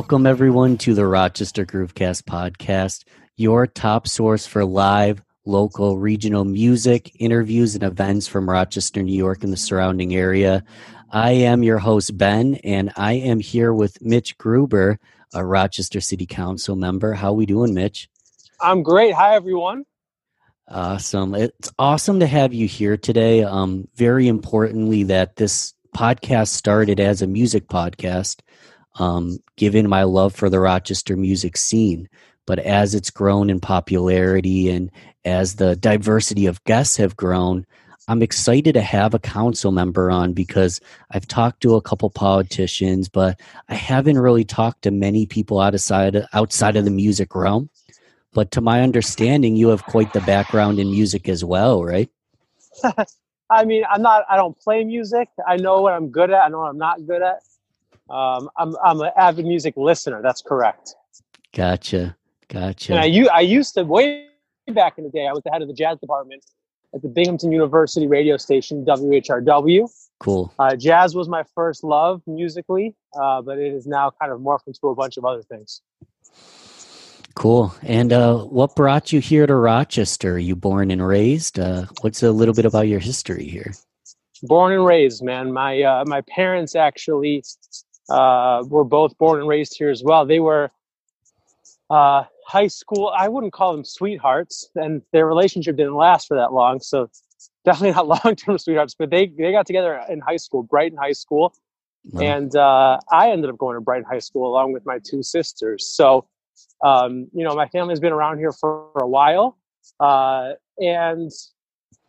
Welcome, everyone, to the Rochester Groovecast podcast, your top source for live, local, regional music, interviews, and events from Rochester, New York, and the surrounding area. I am your host, Ben, and I am here with Mitch Gruber, a Rochester City Council member. How are we doing, Mitch? I'm great. Hi, everyone. Awesome. It's awesome to have you here today. Um, very importantly, that this podcast started as a music podcast, um, given my love for the Rochester music scene. But as it's grown in popularity and as the diversity of guests have grown, I'm excited to have a council member on because I've talked to a couple politicians, but I haven't really talked to many people outside outside of the music realm. But to my understanding, you have quite the background in music as well, right? I mean, I'm not. I don't play music. I know what I'm good at. I know what I'm not good at. Um, I'm I'm an avid music listener. That's correct. Gotcha, gotcha. And I I used to way back in the day. I was the head of the jazz department at the Binghamton University radio station WHRW. Cool. Uh, jazz was my first love musically, uh, but it is now kind of morphed into a bunch of other things. Cool. And uh, what brought you here to Rochester? Are you born and raised? Uh, what's a little bit about your history here? Born and raised, man. My uh, my parents actually uh, were both born and raised here as well. They were uh, high school. I wouldn't call them sweethearts, and their relationship didn't last for that long. So definitely not long term sweethearts. But they they got together in high school, Brighton High School, wow. and uh, I ended up going to Brighton High School along with my two sisters. So um, you know, my family's been around here for, for a while, uh, and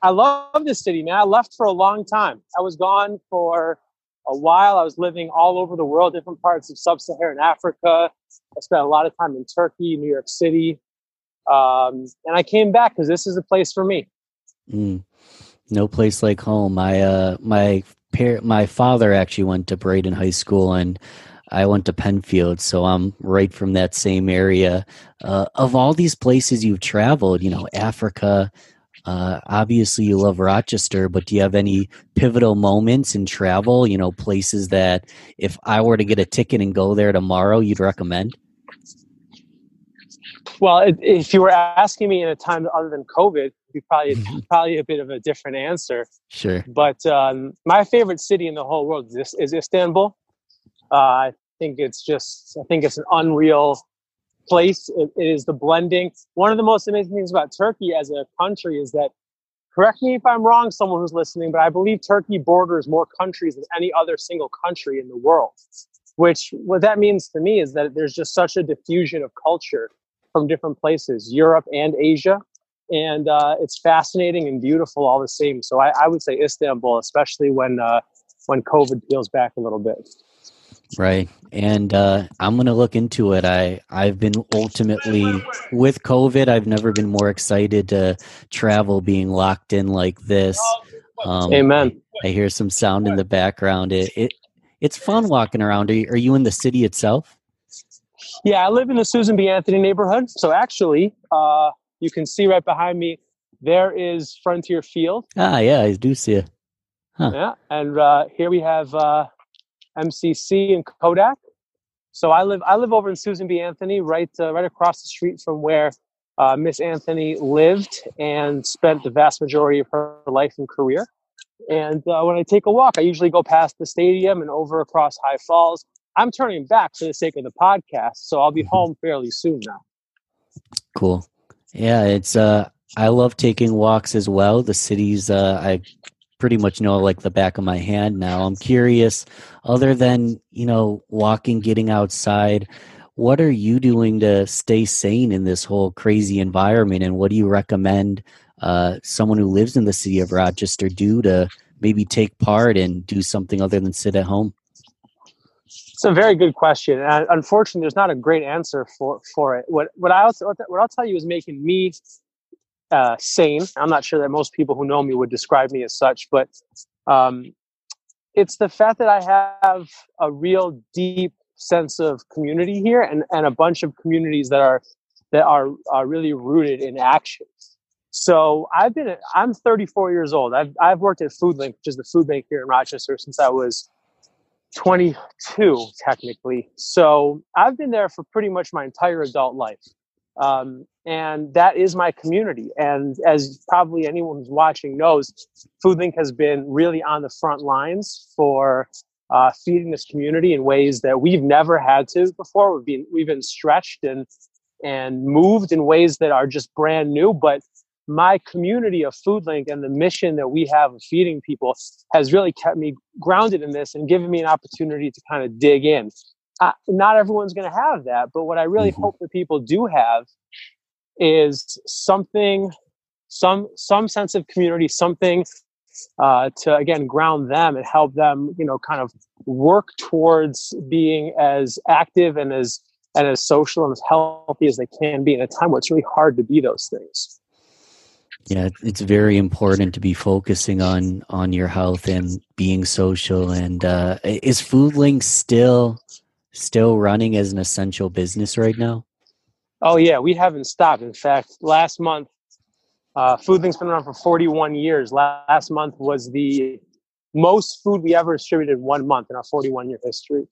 I love this city, man. I left for a long time. I was gone for a while. I was living all over the world, different parts of sub-Saharan Africa. I spent a lot of time in Turkey, New York City, um, and I came back because this is a place for me. Mm. No place like home. My uh, my par- my father actually went to Brighton High School, and I went to Penfield, so I'm right from that same area. Uh, of all these places you've traveled, you know, Africa, uh, obviously you love Rochester, but do you have any pivotal moments in travel? You know, places that if I were to get a ticket and go there tomorrow, you'd recommend? Well, if you were asking me in a time other than COVID, it'd be probably probably a bit of a different answer. Sure. But um, my favorite city in the whole world is, is Istanbul. Uh, I think it's just, I think it's an unreal place. It, it is the blending. One of the most amazing things about Turkey as a country is that, correct me if I'm wrong, someone who's listening, but I believe Turkey borders more countries than any other single country in the world. Which, what that means to me is that there's just such a diffusion of culture from different places, Europe and Asia. And uh, it's fascinating and beautiful all the same. So I, I would say Istanbul, especially when uh, when COVID peels back a little bit. Right. And uh, I'm going to look into it. I, I've been ultimately, with COVID, I've never been more excited to travel being locked in like this. Um, Amen. I, I, hear some sound in the background. It, it It's fun walking around. Are you, are you in the city itself? Yeah, I live in the Susan B. Anthony neighborhood. So actually, uh, you can see right behind me, there is Frontier Field. Ah, yeah, I do see it. Huh. Yeah, and uh, here we have uh, MCC and Kodak. So I live I live over in Susan B. Anthony, right uh, right across the street from where uh, Miss Anthony lived and spent the vast majority of her life and career. And uh, when I take a walk, I usually go past the stadium and over across High Falls. I'm turning back for the sake of the podcast, so I'll be mm-hmm. home fairly soon now. Cool. Yeah, it's uh I love taking walks as well. The city's uh I pretty much know like the back of my hand now. I'm curious, other than, you know, walking, getting outside, what are you doing to stay sane in this whole crazy environment? And what do you recommend uh, someone who lives in the city of Rochester do to maybe take part and do something other than sit at home? It's a very good question. And unfortunately, there's not a great answer for, for it. What, what, I also, what I'll tell you is making me uh, sane. I'm not sure that most people who know me would describe me as such, but um, it's the fact that I have a real deep sense of community here and, and a bunch of communities that are that are, are really rooted in action. So I've been I'm 34 years old. I've I've worked at FoodLink, which is the food bank here in Rochester, since I was 22 technically. So I've been there for pretty much my entire adult life. Um, and that is my community. And as probably anyone who's watching knows, FoodLink has been really on the front lines for uh, feeding this community in ways that we've never had to before. We've been we've been stretched and and moved in ways that are just brand new, but my community of FoodLink and the mission that we have of feeding people has really kept me grounded in this and given me an opportunity to kind of dig in. Uh, not everyone's going to have that, but what I really mm-hmm. hope that people do have is something, some some sense of community, something uh, to again ground them and help them, you know, kind of work towards being as active and as and as social and as healthy as they can be in a time where it's really hard to be those things. Yeah, it's very important to be focusing on on your health and being social. And uh, is FoodLink still still running as an essential business right now? Oh yeah, we haven't stopped. In fact, last month, uh, FoodLink's been around for 41 years. Last month was the most food we ever distributed one month in our 41 year history.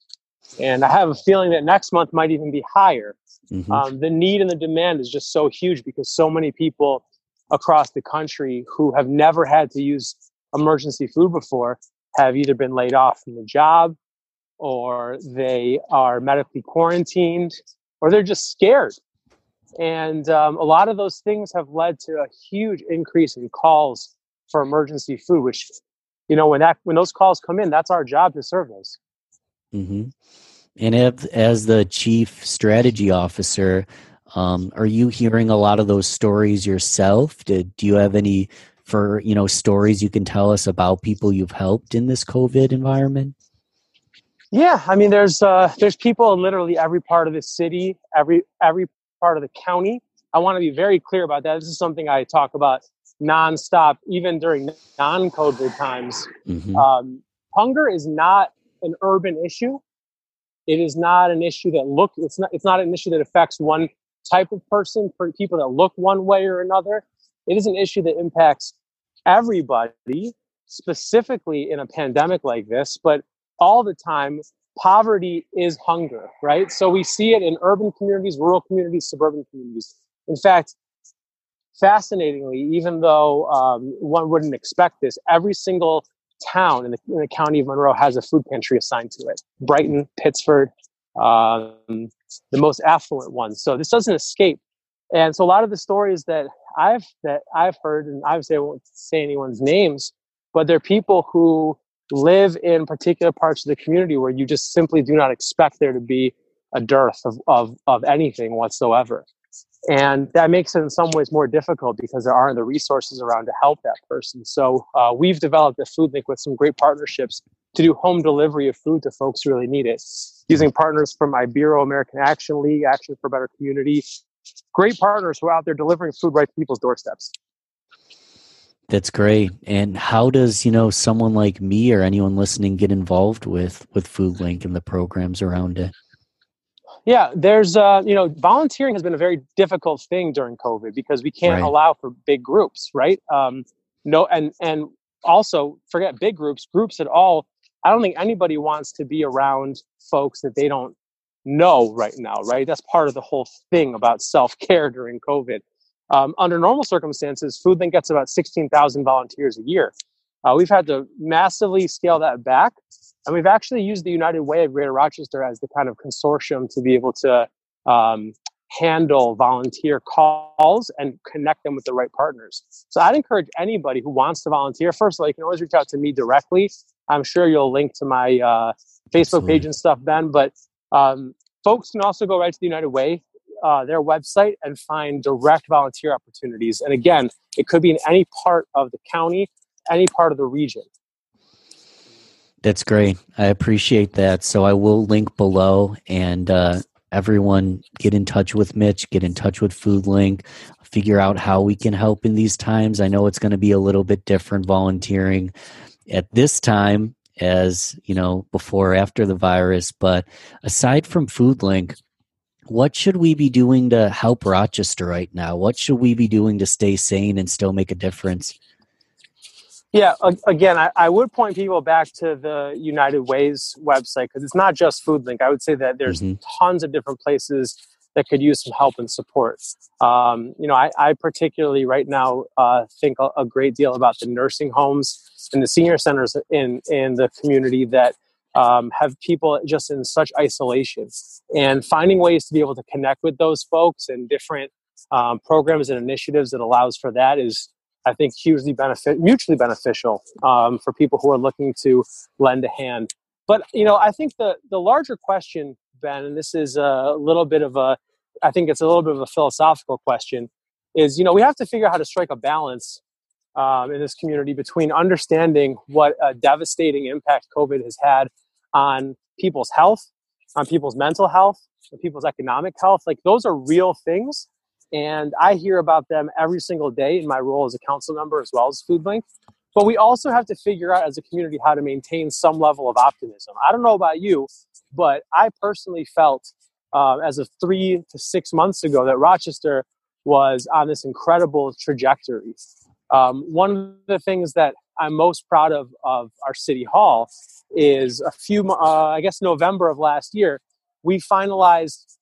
And I have a feeling that next month might even be higher. Mm-hmm. Um, the need and the demand is just so huge because so many people across the country who have never had to use emergency food before have either been laid off from the job or they are medically quarantined or they're just scared. And um, a lot of those things have led to a huge increase in calls for emergency food, which, you know, when that when those calls come in, that's our job to serve those. Mm-hmm. And as, as the chief strategy officer, um, are you hearing a lot of those stories yourself? Did, do you have any for you know stories you can tell us about people you've helped in this COVID environment? Yeah, I mean, there's uh, there's people in literally every part of the city, every every part of the county. I want to be very clear about that. This is something I talk about nonstop, even during non-COVID times. Mm-hmm. Um, hunger is not an urban issue. It is not an issue that look. It's not. It's not an issue that affects one type of person, for people that look one way or another. It is an issue that impacts everybody, specifically in a pandemic like this, but all the time, poverty is hunger, right? So we see it in urban communities, rural communities, suburban communities. In fact, fascinatingly, even though um, one wouldn't expect this, every single town in the, in the, county of Monroe has a food pantry assigned to it. Brighton, Pittsford, um, the most affluent ones. So this doesn't escape. And so a lot of the stories that I've that I've heard, and obviously I won't say anyone's names, but they're people who live in particular parts of the community where you just simply do not expect there to be a dearth of, of, of anything whatsoever. And that makes it in some ways more difficult because there aren't the resources around to help that person. So uh, we've developed a food link with some great partnerships to do home delivery of food to folks who really need it, using partners from Ibero American Action League, Action for Better Community, great partners who are out there delivering food right to people's doorsteps. That's great. And how does, you know, someone like me or anyone listening get involved with with FoodLink and the programs around it? Yeah, there's uh, you know, volunteering has been a very difficult thing during COVID because we can't right. allow for big groups, right? Um, no, and and also forget big groups, groups at all. I don't think anybody wants to be around folks that they don't know right now, right? That's part of the whole thing about self care during COVID. Um, under normal circumstances, FoodLink gets about 16,000 volunteers a year. Uh, we've had to massively scale that back. And we've actually used the United Way of Greater Rochester as the kind of consortium to be able to um, handle volunteer calls and connect them with the right partners. So I'd encourage anybody who wants to volunteer. First of all, you can always reach out to me directly. I'm sure you'll link to my uh, Facebook Absolutely. page and stuff, Ben. But um, folks can also go right to the United Way uh, their website and find direct volunteer opportunities. And again, it could be in any part of the county, any part of the region. That's great. I appreciate that. So I will link below and uh, everyone get in touch with Mitch, get in touch with FoodLink, figure out how we can help in these times. I know it's going to be a little bit different volunteering at this time as, you know, before after the virus, but aside from FoodLink, what should we be doing to help Rochester right now? What should we be doing to stay sane and still make a difference? Yeah, again, I, I, would point people back to the United Ways website because it's not just FoodLink. I would say that there's mm-hmm. tons of different places that could use some help and support. Um, you know, I, I, particularly right now uh, think a, a, great deal about the nursing homes and the senior centers in in the community that um, have people just in such isolation, and finding ways to be able to connect with those folks and different um, programs and initiatives that allows for that is I think hugely benefit, mutually beneficial um, for people who are looking to lend a hand. But you know, I think the the larger question, Ben, and this is a little bit of a, I think it's a little bit of a philosophical question, is you know we have to figure out how to strike a balance um, in this community between understanding what a devastating impact COVID has had on people's health, on people's mental health, on people's economic health. Like those are real things and I hear about them every single day in my role as a council member as well as FoodLink. But we also have to figure out as a community how to maintain some level of optimism. I don't know about you, but I personally felt uh, as of three to six months ago that Rochester was on this incredible trajectory. Um, one of the things that I'm most proud of of our city hall is a few, uh, I guess, November of last year, we finalized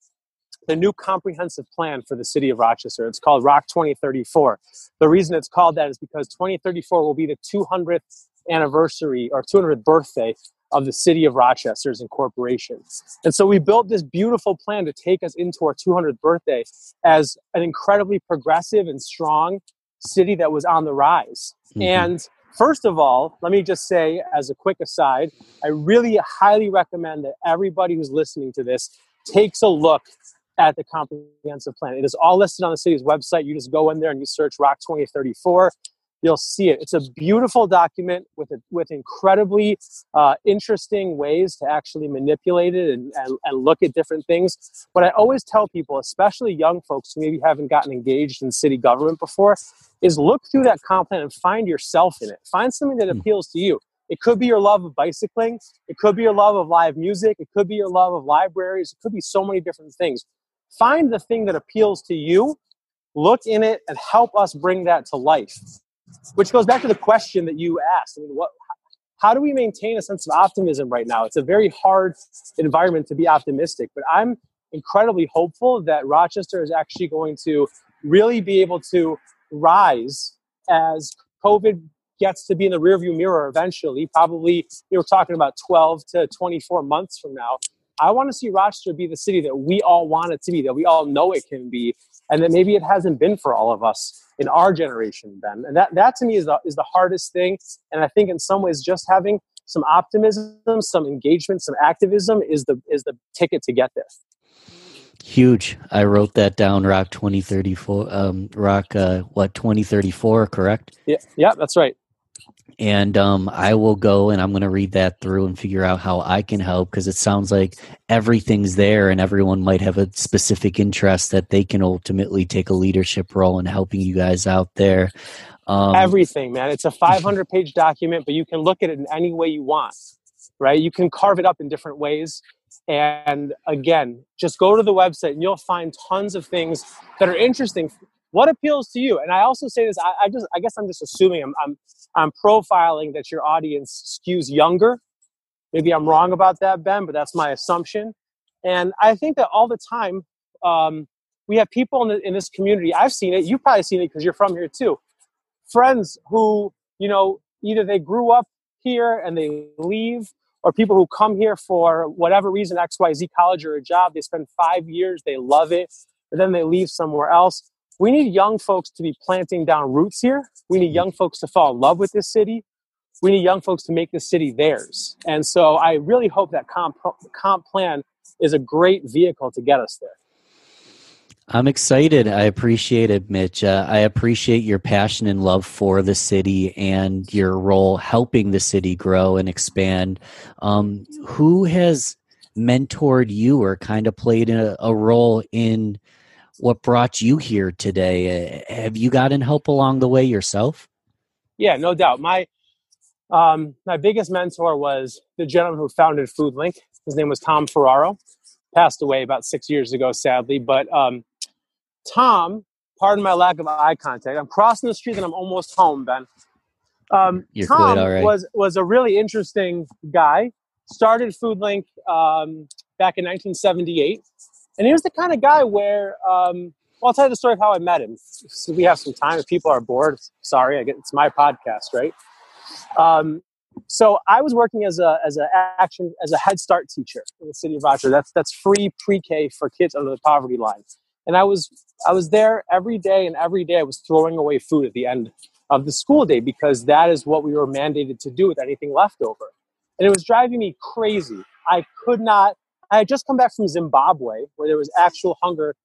the new comprehensive plan for the city of Rochester. It's called Rock 2034. The reason it's called that is because 2034 will be the 200th anniversary or 200th birthday of the city of Rochester's incorporation. And so we built this beautiful plan to take us into our 200th birthday as an incredibly progressive and strong city that was on the rise. Mm-hmm. And first of all, let me just say, as a quick aside, I really highly recommend that everybody who's listening to this takes a look at the comprehensive plan. It is all listed on the city's website. You just go in there and you search Rock 2034. You'll see it. It's a beautiful document with a, with incredibly uh, interesting ways to actually manipulate it and, and, and look at different things. What I always tell people, especially young folks who maybe haven't gotten engaged in city government before, is look through that comp plan and find yourself in it. Find something that hmm. appeals to you. It could be your love of bicycling. It could be your love of live music. It could be your love of libraries. It could be so many different things. Find the thing that appeals to you, look in it, and help us bring that to life. Which goes back to the question that you asked. I mean, what, how do we maintain a sense of optimism right now? It's a very hard environment to be optimistic, but I'm incredibly hopeful that Rochester is actually going to really be able to rise as COVID gets to be in the rearview mirror eventually. Probably, you are talking about 12 to 24 months from now. I want to see Rochester be the city that we all want it to be, that we all know it can be, and that maybe it hasn't been for all of us in our generation, Ben. And that, that to me is the, is the hardest thing. And I think in some ways, just having some optimism, some engagement, some activism is the is the ticket to get there. Huge. I wrote that down. Rock twenty thirty four. Um, rock uh, what twenty thirty four? Correct. Yeah. Yeah. That's right and um, I will go and I'm going to read that through and figure out how I can help because it sounds like everything's there and everyone might have a specific interest that they can ultimately take a leadership role in helping you guys out there. Um, Everything, man. It's a 500 page document, but you can look at it in any way you want, right? You can carve it up in different ways. And again, just go to the website and you'll find tons of things that are interesting what appeals to you? And i also say this i, I just i guess i'm just assuming I'm, I'm i'm profiling that your audience skews younger. Maybe i'm wrong about that ben but that's my assumption. And i think that all the time um, we have people in, the, in this community i've seen it you've probably seen it because you're from here too. Friends who you know either they grew up here and they leave or people who come here for whatever reason xyz college or a job they spend five years they love it but then they leave somewhere else we need young folks to be planting down roots here. We need young folks to fall in love with this city. We need young folks to make this city theirs. And so I really hope that comp, comp plan is a great vehicle to get us there. I'm excited. I appreciate it, Mitch. Uh, I appreciate your passion and love for the city and your role helping the city grow and expand. Um, who has mentored you or kind of played a, a role in what brought you here today. Uh, have you gotten help along the way yourself? Yeah, no doubt. My um, my biggest mentor was the gentleman who founded FoodLink. His name was Tom Ferraro. Passed away about six years ago, sadly. But um, Tom, pardon my lack of eye contact. I'm crossing the street and I'm almost home, Ben. Um, You're Tom quite all right. was was a really interesting guy. Started FoodLink um, back in 1978, and he was the kind of guy where. Um, well, I'll tell you the story of how I met him. So we have some time. If people are bored, sorry, I get it's my podcast, right? Um, so I was working as a as a action as a Head Start teacher in the city of Rochester. That's that's free pre-K for kids under the poverty line. And I was I was there every day, and every day I was throwing away food at the end of the school day because that is what we were mandated to do with anything left over. And it was driving me crazy. I could not. I had just come back from Zimbabwe where there was actual hunger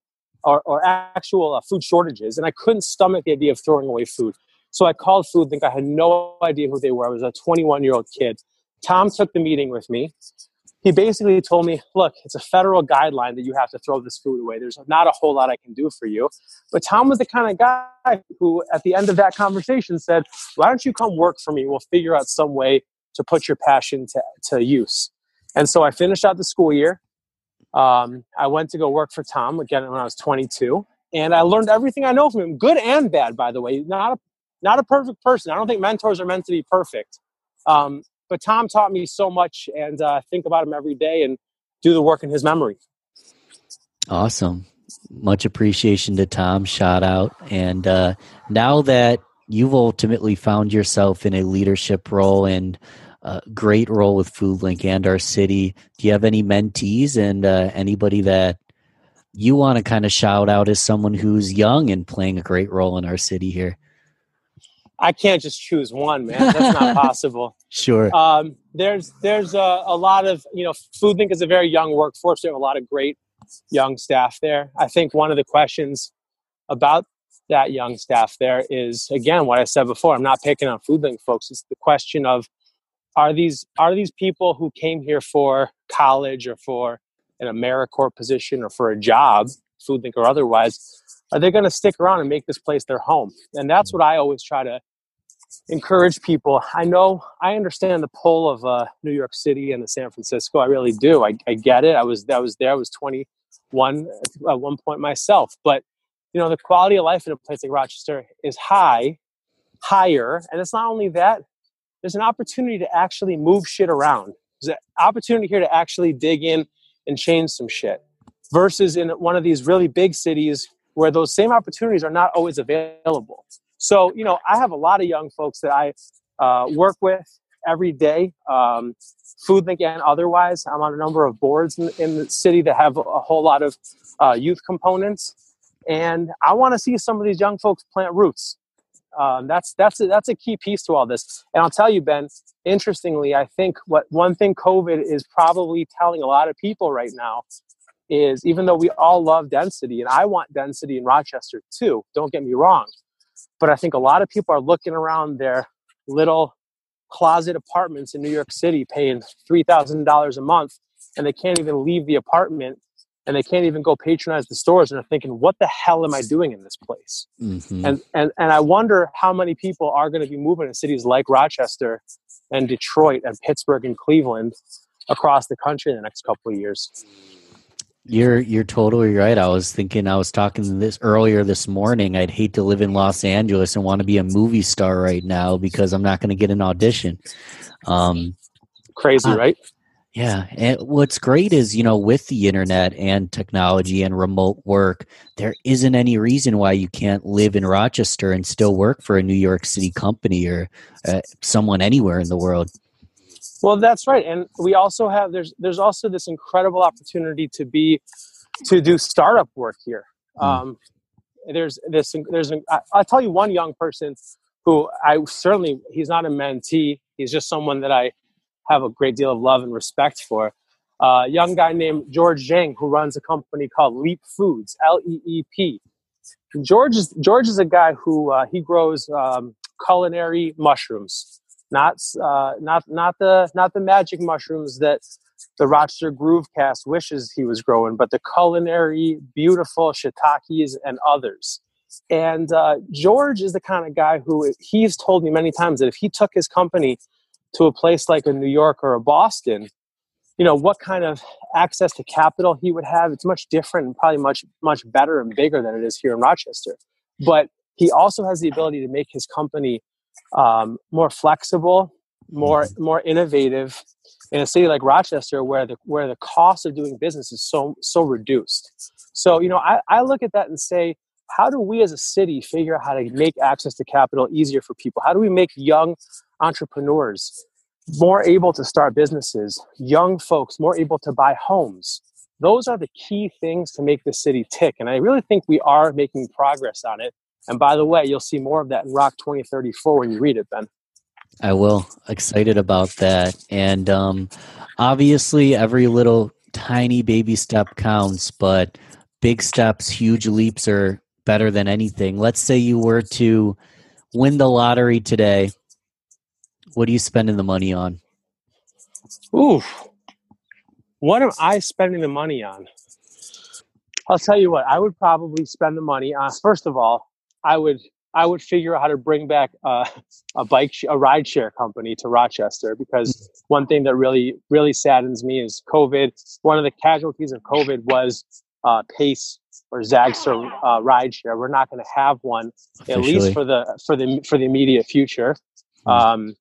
or, or actual uh, food shortages, and I couldn't stomach the idea of throwing away food. So I called FoodLink. I had no idea who they were. I was a 21 year old kid. Tom took the meeting with me. He basically told me, look, it's a federal guideline that you have to throw this food away. There's not a whole lot I can do for you. But Tom was the kind of guy who, at the end of that conversation, said, why don't you come work for me? We'll figure out some way to put your passion to, to use. And so I finished out the school year. Um, I went to go work for Tom again when I was 22, and I learned everything I know from him, good and bad, by the way. Not a not a perfect person. I don't think mentors are meant to be perfect. Um, but Tom taught me so much, and uh, think about him every day and do the work in his memory. Awesome. Much appreciation to Tom. Shout out. And uh, now that you've ultimately found yourself in a leadership role and a great role with FoodLink and our city, do you have any mentees and uh, anybody that you want to kind of shout out as someone who's young and playing a great role in our city here? I can't just choose one, man. That's not possible. Sure. Um, there's there's a, a, lot of you know, FoodLink is a very young workforce. We have a lot of great young staff there. I think one of the questions about that young staff there is again what I said before. I'm not picking on FoodLink folks. It's the question of are these are these people who came here for college or for an AmeriCorps position or for a job, food FoodLink or otherwise, are they going to stick around and make this place their home? And that's what I always try to encourage people. I know I understand the pull of uh, New York City and the San Francisco. I really do. I, I get it. I was I was there. I was 21 at one point myself. But you know, the quality of life in a place like Rochester is high, higher, and it's not only that. There's an opportunity to actually move shit around. There's an opportunity here to actually dig in and change some shit. Versus in one of these really big cities where those same opportunities are not always available. So, you know, I have a lot of young folks that I uh, work with every day, um, FoodLink and otherwise. I'm on a number of boards in, in the city that have a whole lot of uh, youth components. And I want to see some of these young folks plant roots. Um, that's that's a, that's a key piece to all this. And I'll tell you, Ben. Interestingly, I think what one thing COVID is probably telling a lot of people right now is even though we all love density, and I want density in Rochester too. Don't get me wrong, but I think a lot of people are looking around their little closet apartments in New York City, paying three thousand dollars a month, and they can't even leave the apartment and they can't even go patronize the stores and are thinking what the hell am i doing in this place mm-hmm. and, and and i wonder how many people are going to be moving to cities like rochester and detroit and pittsburgh and cleveland across the country in the next couple of years you're you're totally right. I was thinking I was talking this earlier this morning. I'd hate to live in Los Angeles and want to be a movie star right now because I'm not going to get an audition. Um, Crazy, uh, right? Yeah. And what's great is, you know, with the internet and technology and remote work, there isn't any reason why you can't live in Rochester and still work for a New York City company or uh, someone anywhere in the world. Well, that's right. And we also have there's there's also this incredible opportunity to be to do startup work here. Mm. Um, there's this there's an, I'll tell you one young person who I certainly he's not a mentee. He's just someone that I have a great deal of love and respect for. A uh, young guy named George Zhang who runs a company called Leep Foods, L E E P. George is George is a guy who uh, he grows um, culinary mushrooms, not uh, not not the not the magic mushrooms that the Rochester Groovecast wishes he was growing, but the culinary, beautiful shiitakes and others. And uh, George is the kind of guy who he's told me many times that if he took his company to a place like a New York or a Boston, you know, what kind of access to capital he would have. It's much different and probably much, much better and bigger than it is here in Rochester. But he also has the ability to make his company um, more flexible, more more innovative in a city like Rochester, where the where the cost of doing business is so so reduced. So you know, I, I look at that and say, how do we as a city figure out how to make access to capital easier for people? How do we make young entrepreneurs more able to start businesses, young folks more able to buy homes? Those are the key things to make the city tick. And I really think we are making progress on it. And by the way, you'll see more of that in Rock 2034 when you read it, Ben. I will. Excited about that. And um, obviously, every little tiny baby step counts, but big steps, huge leaps are better than anything. Let's say you were to win the lottery today. What are you spending the money on? Ooh, what am I spending the money on? I'll tell you what, I would probably spend the money on, first of all, I would I would figure out how to bring back uh, a bike, sh- a ride share company to Rochester because one thing that really, really saddens me is COVID. One of the casualties of COVID was uh, Pace or Zagster uh, rideshare. We're not going to have one Officially. at least for the for the for the immediate future. Mm. Um,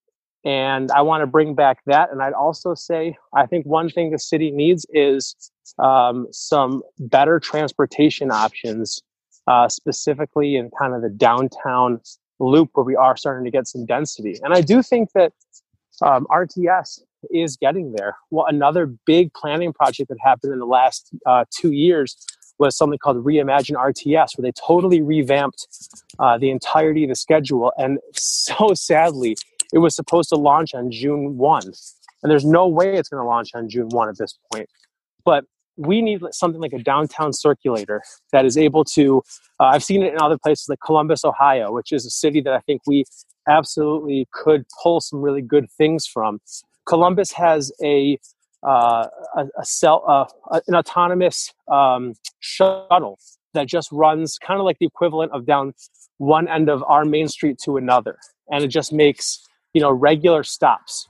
and I want to bring back that. And I'd also say I think one thing the city needs is um, some better transportation options uh, specifically in kind of the downtown loop where we are starting to get some density. And I do think that um, RTS is getting there. Well, another big planning project that happened in the last uh, two years was something called Reimagine RTS, where they totally revamped uh, the entirety of the schedule. And so sadly, it was supposed to launch on June 1. And there's no way it's going to launch on June 1 at this point. But we need something like a downtown circulator that is able to uh, i've seen it in other places like columbus ohio which is a city that i think we absolutely could pull some really good things from columbus has a uh, a, a cell, uh, an autonomous um, shuttle that just runs kind of like the equivalent of down one end of our main street to another and it just makes you know regular stops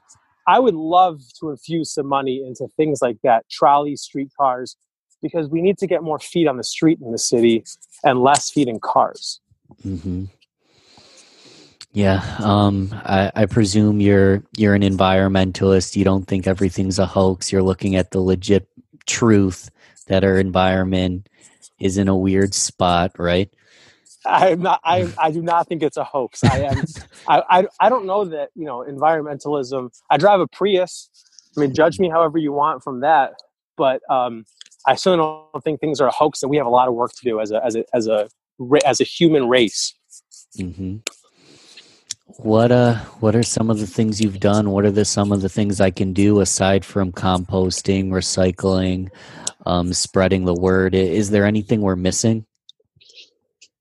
I would love to infuse some money into things like that, trolleys, streetcars, because we need to get more feet on the street in the city and less feet in cars. Mm-hmm. Yeah, um, I, I, presume you're you're an environmentalist. You don't think everything's a hoax. You're looking at the legit truth that our environment is in a weird spot, right? I'm not. I I do not think it's a hoax. I am. I, I I don't know that you know environmentalism. I drive a Prius. I mean, judge me however you want from that, but um, I certainly don't think things are a hoax, and we have a lot of work to do as a as a as a as a human race. Mm-hmm. What uh what are some of the things you've done? What are the some of the things I can do aside from composting, recycling, um, spreading the word? Is there anything we're missing?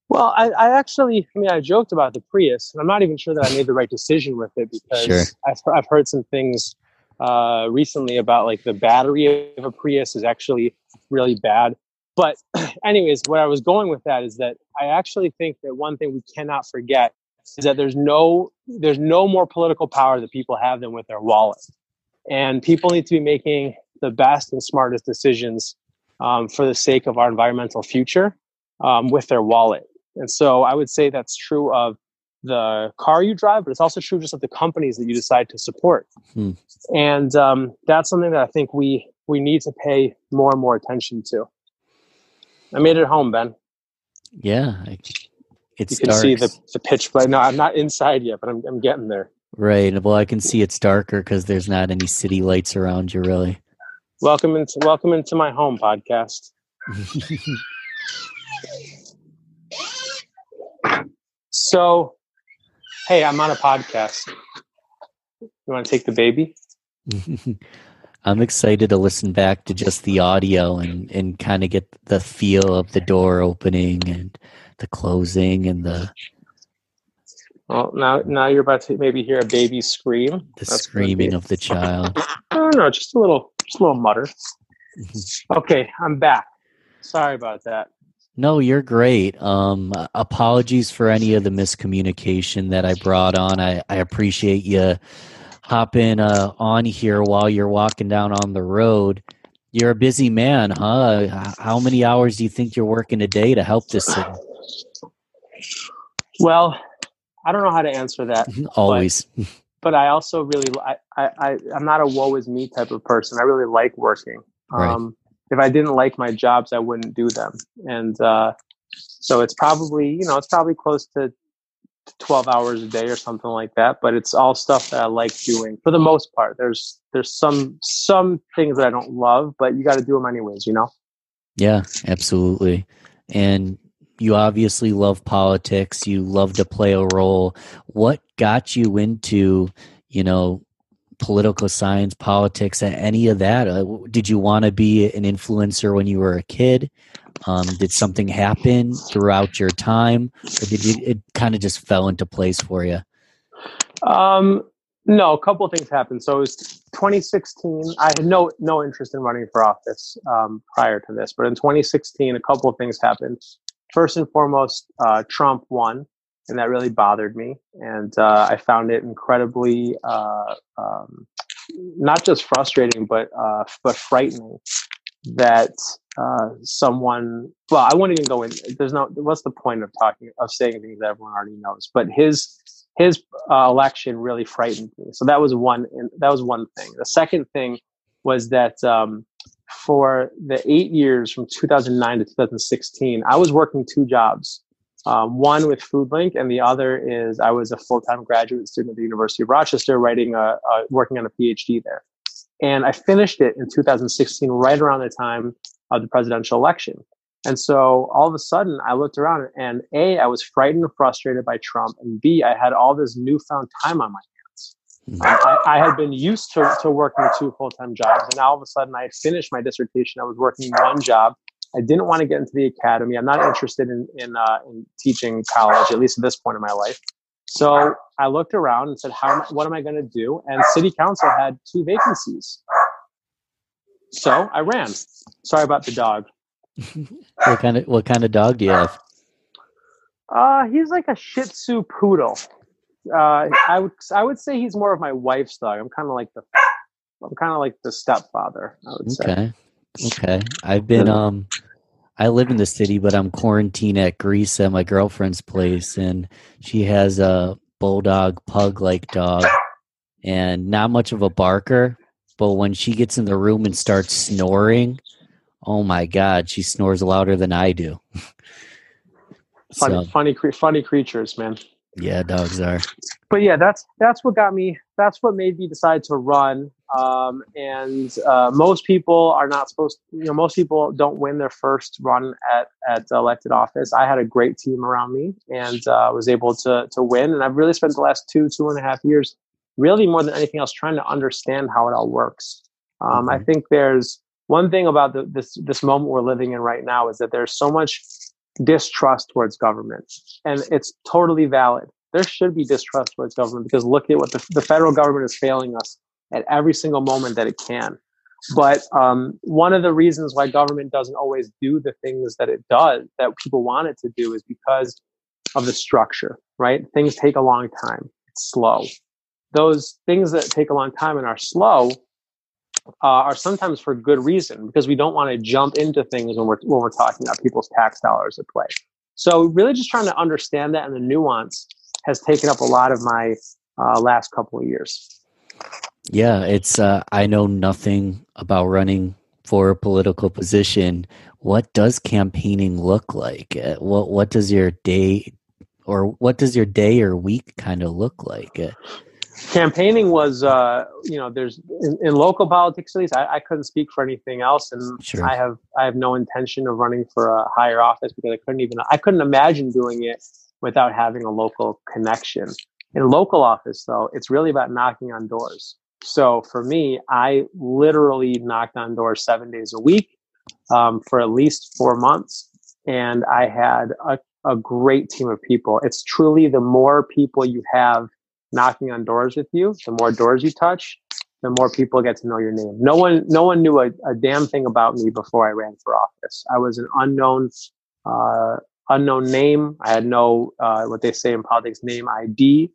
Well, I, I, actually, I mean, I joked about the Prius, and I'm not even sure that I made the right decision with it because sure. I've, I've heard some things uh, recently about like the battery of a Prius is actually really bad. But, anyways, where I was going with that is that I actually think that one thing we cannot forget is that there's no there's no more political power that people have than with their wallet, and people need to be making the best and smartest decisions um, for the sake of our environmental future um, with their wallet. And so I would say that's true of the car you drive, but it's also true just of the companies that you decide to support. Hmm. And um, that's something that I think we we need to pay more and more attention to. I made it home, Ben. Yeah, it's you can dark. see the the pitch black. No, I'm not inside yet, but I'm I'm getting there. Right. Well, I can see it's darker because there's not any city lights around you, really. Welcome into welcome into my home podcast. So, hey, I'm on a podcast. You want to take the baby? I'm excited to listen back to just the audio and, and kind of get the feel of the door opening and the closing and the. Well, now now you're about to maybe hear a baby scream. The That's screaming of the child. Oh no, just a little, just a little mutter. okay, I'm back. Sorry about that. No, you're great. Um, apologies for any of the miscommunication that I brought on. I, I appreciate you hopping uh, on here while you're walking down on the road. You're a busy man, huh? How many hours do you think you're working a day to help this city? Well, I don't know how to answer that. Always. But, but I also really, I, I, I'm not a woe is me type of person. I really like working. Right. Um, if I didn't like my jobs, I wouldn't do them. And uh, so it's probably, you know, it's probably close to 12 hours a day or something like that but it's all stuff that i like doing for the most part there's there's some some things that i don't love but you got to do them anyways you know yeah absolutely and you obviously love politics you love to play a role what got you into you know political science politics and any of that uh, did you want to be an influencer when you were a kid um, did something happen throughout your time, or did you, it kind of just fell into place for you? Um, no, a couple of things happened. So it was 2016. I had no no interest in running for office um, prior to this, but in 2016, a couple of things happened. First and foremost, uh, Trump won, and that really bothered me, and uh, I found it incredibly uh, um, not just frustrating, but uh, but frightening that uh, someone well i won't even go in there's no what's the point of talking of saying things that everyone already knows? But his his uh, election really frightened me. So that was one that was one thing. The second thing was that um, for the eight years from 2009 to 2016 i was working two jobs um, one with foodlink and the other is i was a full-time graduate student at the university of rochester writing a, a working on a phd there and I finished it in 2016, right around the time of the presidential election. And so all of a sudden, I looked around and A, I was frightened and frustrated by Trump. And B, I had all this newfound time on my hands. I, I, had been used to, to working two full time jobs. And now all of a sudden, I had finished my dissertation. I was working one job. I didn't want to get into the academy. I'm not interested in, in, uh, in teaching college, at least at this point in my life. So I looked around and said, "How? What am I going to do?" And city council had two vacancies. So I ran. Sorry about the dog. what kind of what kind of dog do you have? Uh, he's like a Shih Tzu poodle. Uh, I would I would say he's more of my wife's dog. I'm kind of like the I'm kind of like the stepfather. I would say. Okay. Okay. I've been um I live in the city, but I'm quarantined at Greece at my girlfriend's place, and she has a bulldog pug like dog, and not much of a barker. But when she gets in the room and starts snoring, oh my god, she snores louder than I do. funny, so, funny, funny creatures, man. Yeah, dogs are. But yeah, that's that's what got me. That's what made me decide to run. Um, and uh, most people are not supposed. To, you know, most people don't win their first run at at elected office. I had a great team around me and uh, was able to to win. And I've really spent the last two two and a half years, really more than anything else, trying to understand how it all works. Um, mm-hmm. I think there's one thing about the, this this moment we're living in right now is that there's so much distrust towards government. And it's totally valid. There should be distrust towards government because look at what the, the federal government is failing us at every single moment that it can. But um, one of the reasons why government doesn't always do the things that it does, that people want it to do, is because of the structure, right? Things take a long time, it's slow. Those things that take a long time and are slow uh, are sometimes for good reason because we don't want to jump into things when we're when we're talking about people's tax dollars at play. So really, just trying to understand that and the nuance has taken up a lot of my uh, last couple of years. Yeah, it's uh, I know nothing about running for a political position. What does campaigning look like? Uh, what what does your day or what does your day or week kind of look like? Campaigning was uh, you know there's in, in, local politics at least I, I, couldn't speak for anything else and sure. i have i have no intention of running for a higher office because i couldn't even i couldn't imagine doing it without having a local connection. In local office though it's really about knocking on doors. So for me i literally knocked on doors seven days a week um, for at least four months and i had a, a great team of people. It's truly the more people you have knocking on doors with you, the more doors you touch, the more people get to know your name. No one, no one knew a, a damn thing about me before I ran for office. I was an unknown, uh, unknown name. I had no, uh, what they say in politics, name ID.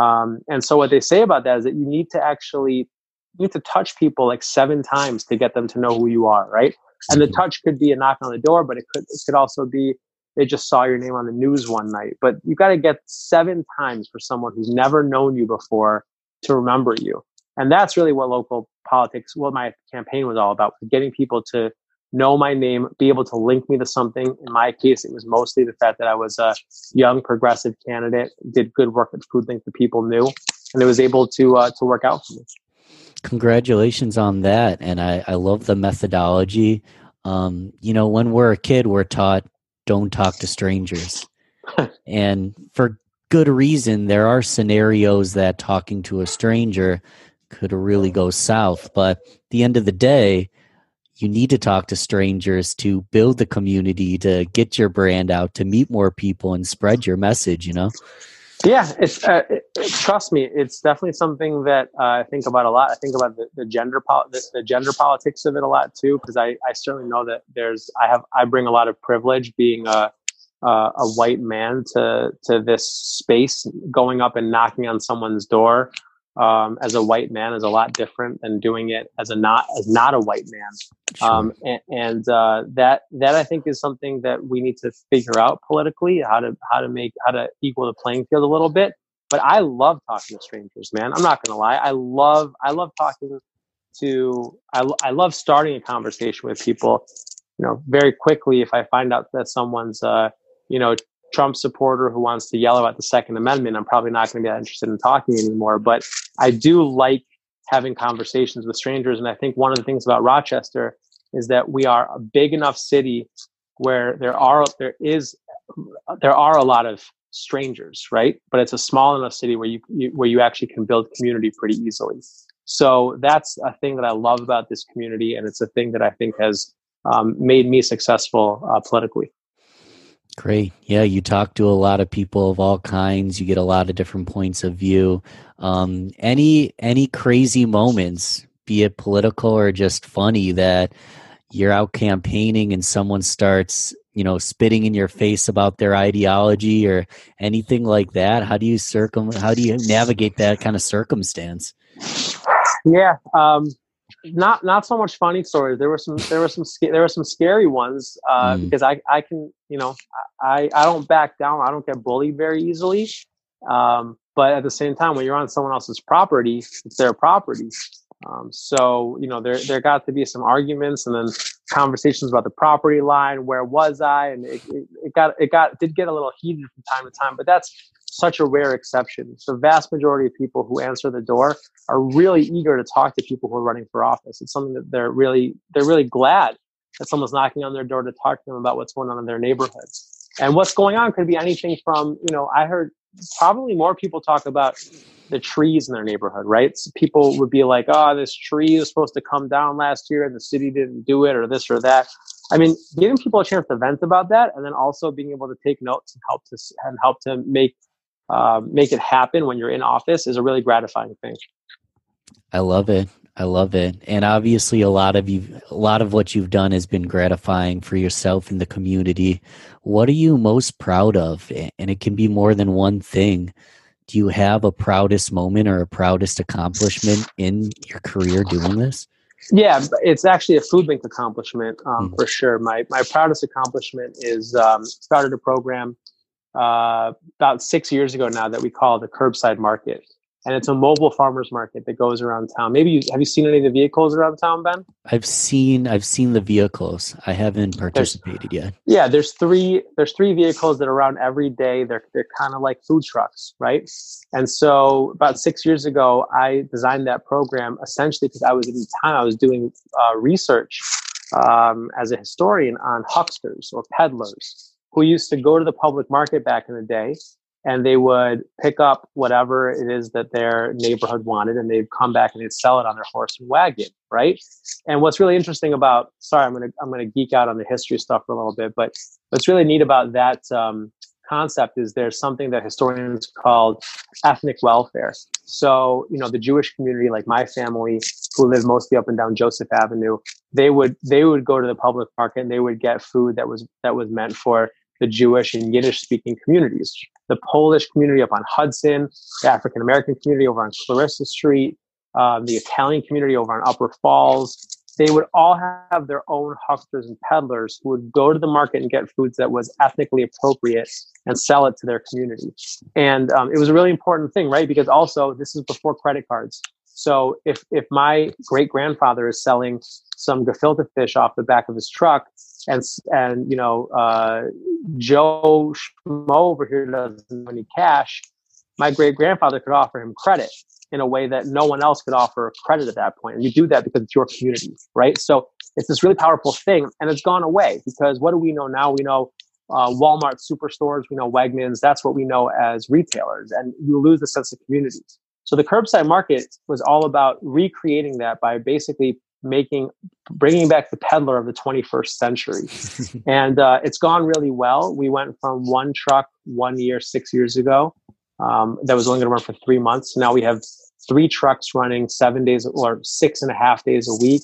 Um, and so what they say about that is that you need to actually, you need to touch people like seven times to get them to know who you are, right? And the touch could be a knock on the door, but it could, it could also be they just saw your name on the news one night. But you've got to get seven times for someone who's never known you before to remember you. And that's really what local politics, what my campaign was all about, getting people to know my name, be able to link me to something. In my case, it was mostly the fact that I was a young progressive candidate, did good work at FoodLink that people knew, and it was able to uh, to work out for me. Congratulations on that, and I, I love the methodology. Um, you know, when we're a kid, we're taught don't talk to strangers, and for good reason. There are scenarios that talking to a stranger could really go south, but at the end of the day you need to talk to strangers to build the community to get your brand out to meet more people and spread your message you know yeah it's uh, it, trust me it's definitely something that uh, i think about a lot. I think about the, the gender pol- the, the, gender politics of it a lot too because I, I certainly know that there's i have i bring a lot of privilege being a uh, a white man to to this space going up and knocking on someone's door um, as a white man is a lot different than doing it as a not as not a white man. Sure. Um, and, and uh, that that I think is something that we need to figure out politically how to how to make how to equal the playing field a little bit. But I love talking to strangers, man. I'm not gonna lie. I love I love talking to I, I love starting a conversation with people. You know, very quickly if I find out that someone's uh, you know Trump supporter who wants to yell about the Second Amendment, I'm probably not going to be that interested in talking anymore. But I do like having conversations with strangers. And I think one of the things about Rochester is that we are a big enough city where there are there is there are a lot of strangers, right? But it's a small enough city where you, you where you actually can build community pretty easily. So that's a thing that I love about this community, and it's a thing that I think has um, made me successful uh, politically. Great. Yeah, you talk to a lot of people of all kinds. You get a lot of different points of view. Um, any any crazy moments, be it political or just funny, that you're out campaigning and someone starts, you know, spitting in your face about their ideology or anything like that? How do you circum? How do you navigate that kind of circumstance? Yeah. Um, not not so much funny stories. There were some there were some there were some scary ones uh, mm. because I I can you know I I don't back down. I don't get bullied very easily. Um, but at the same time, when you're on someone else's property, it's their property. Um, so you know there there got to be some arguments and then conversations about the property line. Where was I? And it, it, it got it got did get a little heated from time to time. But that's such a rare exception. The vast majority of people who answer the door are really eager to talk to people who are running for office. It's something that they're really they're really glad that someone's knocking on their door to talk to them about what's going on in their neighborhoods. And what's going on could be anything from, you know, I heard probably more people talk about the trees in their neighborhood, right? So people would be like, oh, this tree was supposed to come down last year and the city didn't do it or this or that. I mean, giving people a chance to vent about that and then also being able to take notes and help to and help to make um, make it happen when you're in office is a really gratifying thing. I love it. I love it. And obviously a lot of you a lot of what you've done has been gratifying for yourself and the community. What are you most proud of? And it can be more than one thing. Do you have a proudest moment or a proudest accomplishment in your career doing this? Yeah, it's actually a food bank accomplishment um, mm-hmm. for sure. My my proudest accomplishment is um, started a program uh, about six years ago now that we call the curbside market and it's a mobile farmers market that goes around town. Maybe you, have you seen any of the vehicles around town, Ben? I've seen I've seen the vehicles. I haven't participated there's, yet. Yeah, there's three there's three vehicles that are around every day. They're they're kind of like food trucks, right? And so about six years ago, I designed that program essentially because I was at the time I was doing uh, research um, as a historian on hucksters or peddlers who used to go to the public market back in the day and they would pick up whatever it is that their neighborhood wanted and they'd come back and they'd sell it on their horse and wagon right? And what's really interesting about sorry i'm gonna i'm gonna geek out on the history stuff for a little bit but what's really neat about that um, concept is there's something that historians called ethnic welfare. So you know the jewish community like my family who live mostly up and down joseph avenue they would they would go to the public market and they would get food that was that was meant for the Jewish and Yiddish speaking communities. The Polish community up on Hudson, the African American community over on Clarissa Street, um, the Italian community over on Upper Falls. they would all have their own hucksters and peddlers who would go to the market and get foods that was ethnically appropriate and sell it to their community. And um, it was a really important thing, right? Because also this is before credit cards. So if if my great grandfather is selling some gefilte fish off the back of his truck, and and you know uh, Joe Schmo over here doesn't have any cash, my great grandfather could offer him credit in a way that no one else could offer credit at that point. And you do that because it's your community, right? So it's this really powerful thing, and it's gone away because what do we know now? We know uh, Walmart superstores, we know Wegmans. That's what we know as retailers, and you lose the sense of community. So the curbside market was all about recreating that by basically making bringing back the peddler of the 21st century and uh, it's gone really well we went from one truck one year six years ago um, that was only going to run for three months. Now we have three trucks running seven days or six and a half days a week.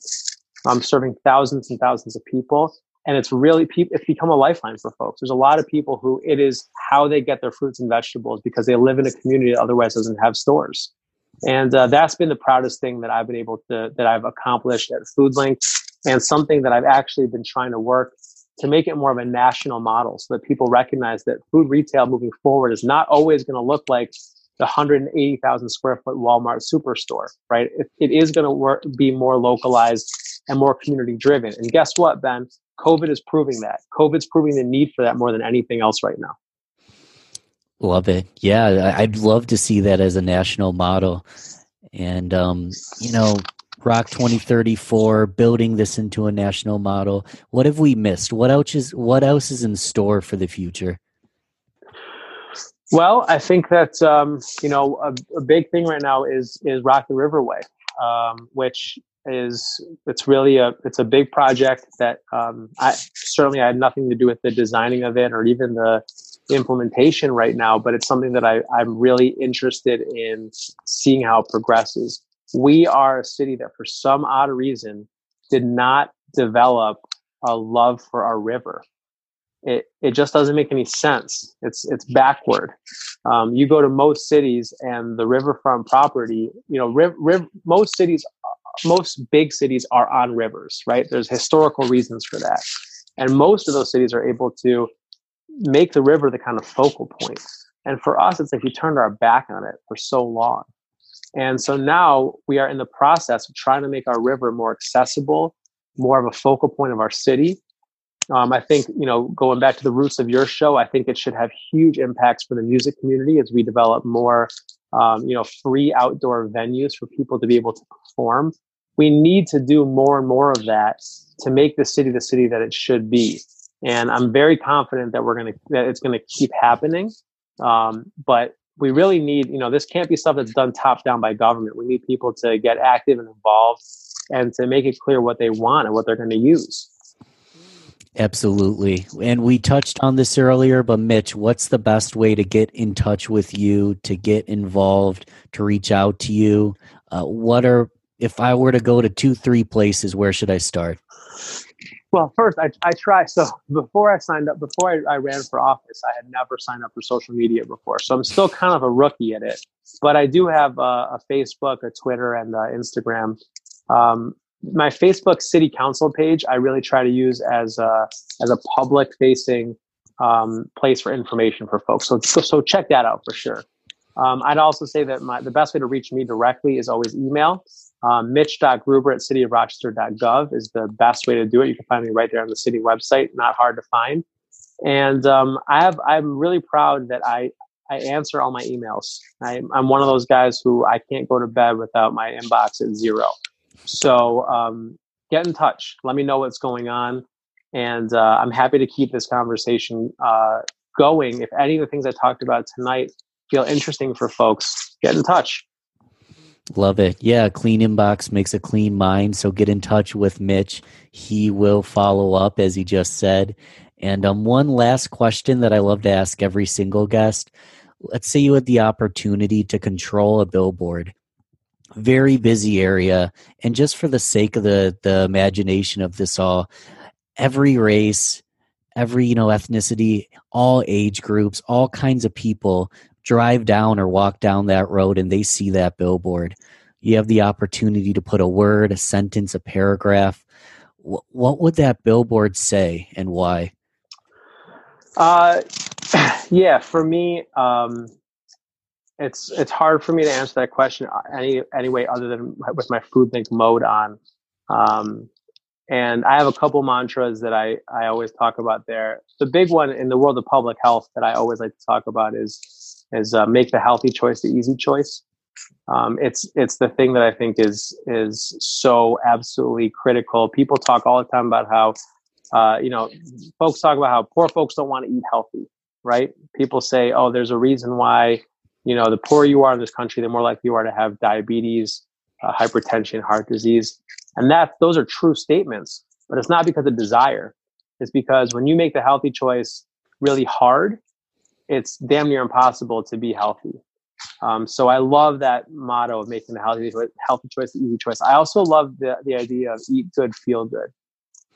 I'm um, serving thousands and thousands of people. And it's really, it's become a lifeline for folks. There's a lot of people who it is how they get their fruits and vegetables because they live in a community that otherwise doesn't have stores. And uh, that's been the proudest thing that I've been able to, that I've accomplished at FoodLink and something that I've actually been trying to work to make it more of a national model so that people recognize that food retail moving forward is not always going to look like the 180,000 square foot Walmart superstore, right? it, it is going to work, be more localized and more community driven. And guess what, Ben? COVID is proving that. COVID's proving the need for that more than anything else right now. Love it. Yeah, I'd love to see that as a national model. And, um, you know, Rock 2034, building this into a national model. What have we missed? What else is what else is in store for the future? Well, I think that um, you know a, a, big thing right now is is ROC the Riverway, um, which is it's really a it's a big project that um, I certainly I had nothing to do with the designing of it or even the implementation right now, but it's something that I, I'm really interested in seeing how it progresses. We are a city that for some odd reason did not develop a love for our river. It, it just doesn't make any sense. It's it's backward. Um, you go to most cities and the riverfront property you know riv, riv, most cities most big cities are on rivers right? There's historical reasons for that. And most of those cities are able to make the river the kind of focal point and for us it's like we turned our back on it for so long and so now we are in the process of trying to make our river more accessible, more of a focal point of our city. Um, I think, you know, going back to the roots of your show, I think it should have huge impacts for the music community as we develop more, um, you know, free outdoor venues for people to be able to perform. We need to do more and more of that to make the city the city that it should be. And I'm very confident that we're going to, that it's going to keep happening. Um, but we really need, you know, this can't be stuff that's done top down by government. We need people to get active and involved and to make it clear what they want and what they're going to use. Absolutely. And we touched on this earlier, but Mitch, what's the best way to get in touch with you, to get involved, to reach out to you? Uh, what are, if I were to go to two, three places, where should I start? Well, first, I, I try. So before I signed up, before I, I ran for office, I had never signed up for social media before. So I'm still kind of a rookie at it. But I do have a, a Facebook, a Twitter, and a Instagram. Um, my Facebook City Council page, I really try to use as a, as a public facing um, place for information for folks. So, so, so check that out for sure. Um, I'd also say that my, the best way to reach me directly is always email. Um, Mitch.gruber at cityofrochester.gov is the best way to do it. You can find me right there on the city website, not hard to find. And um, I have, I'm really proud that I, I answer all my emails. I, am one of those guys who I can't go to bed without my inbox at zero. So um, get in touch. Let me know what's going on. And uh, I'm happy to keep this conversation uh, going. If any of the things I talked about tonight feel interesting for folks, get in touch. Love it. Yeah, clean inbox makes a clean mind. So get in touch with Mitch. He will follow up, as he just said. And um, one last question that I love to ask every single guest. Let's say you had the opportunity to control a billboard, very busy area, and just for the sake of the the imagination of this all, every race, every you know ethnicity, all age groups, all kinds of people drive down or walk down that road and they see that billboard you have the opportunity to put a word, a sentence, a paragraph. What, would that billboard say and why? Uh, yeah, for me, um, it's it's hard for me to answer that question any any way other than with my FoodLink mode on. Um, and I have a couple mantras that I I always talk about there. The big one in the world of public health that I always like to talk about is is uh, make the healthy choice the easy choice. Um, it's it's the thing that I think is is so absolutely critical. People talk all the time about how uh, you know folks talk about how poor folks don't want to eat healthy, right? People say, oh, there's a reason why you know the poorer you are in this country, the more likely you are to have diabetes, uh, hypertension, heart disease, and that those are true statements. But it's not because of desire. It's because when you make the healthy choice really hard, it's damn near impossible to be healthy. Um, so I love that motto of making the healthy healthy choice the easy choice. I also love the, the idea of eat good, feel good.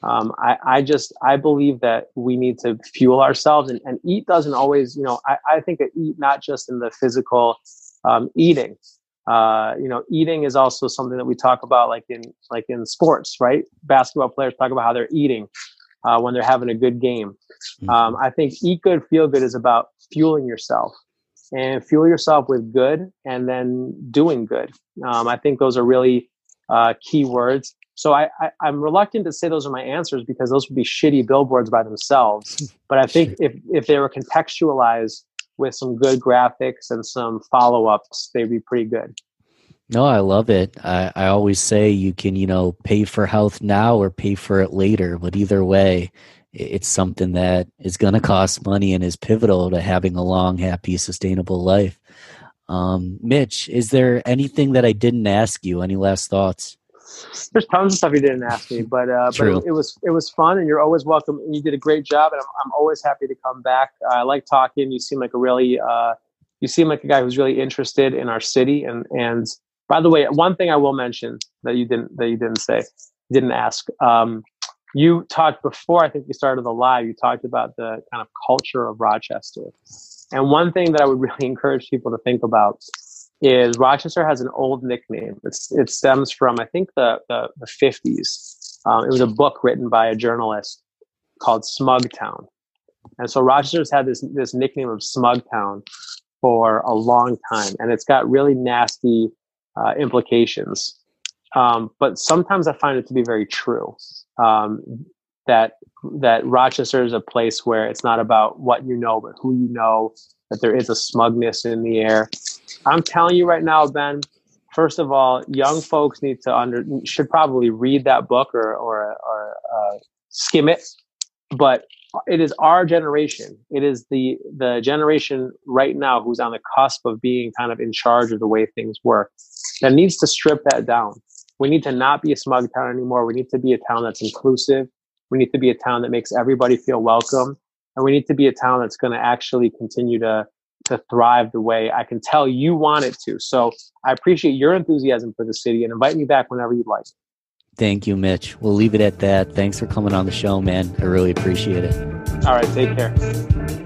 Um, I, I just I believe that we need to fuel ourselves and, and eat doesn't always you know I, I think that eat not just in the physical um, eating uh, you know eating is also something that we talk about like in like in sports right basketball players talk about how they're eating uh, when they're having a good game mm-hmm. um, I think eat good feel good is about fueling yourself and fuel yourself with good and then doing good. Um, I think those are really uh, key words. So I, I, am reluctant to say those are my answers because those would be shitty billboards by themselves. But I think if, if they were contextualized with some good graphics and some follow ups, they'd be pretty good. No, I love it. I, I always say you can, you know, pay for health now or pay for it later. But either way, it's something that is going to cost money and is pivotal to having a long, happy, sustainable life. Um, Mitch, is there anything that I didn't ask you? Any last thoughts? There's tons of stuff you didn't ask me, but uh, but it, it, was it was fun, and you're always welcome. And you did a great job, and I'm, I'm always happy to come back. I like talking. You seem like a really uh, you seem like a guy who's really interested in our city. And and by the way, one thing I will mention that you didn't that you didn't say, didn't ask. Um, you talked before i think we started the live you talked about the kind of culture of rochester and one thing that i would really encourage people to think about is rochester has an old nickname it's, it stems from i think the, the, the 50s um, it was a book written by a journalist called smugtown and so rochester's had this, this nickname of smugtown for a long time and it's got really nasty uh, implications um, but sometimes i find it to be very true um, that that Rochester is a place where it's not about what you know, but who you know. That there is a smugness in the air. I'm telling you right now, Ben. First of all, young folks need to under should probably read that book or or, or uh, skim it. But it is our generation. It is the the generation right now who's on the cusp of being kind of in charge of the way things work that needs to strip that down we need to not be a smug town anymore. We need to be a town that's inclusive. We need to be a town that makes everybody feel welcome. And we need to be a town that's going to actually continue to, to thrive the way I can tell you want it to. So I appreciate your enthusiasm for the city and invite me back whenever you'd like. Thank you, Mitch. We'll leave it at that. Thanks for coming on the show, man. I really appreciate it. All right. Take care.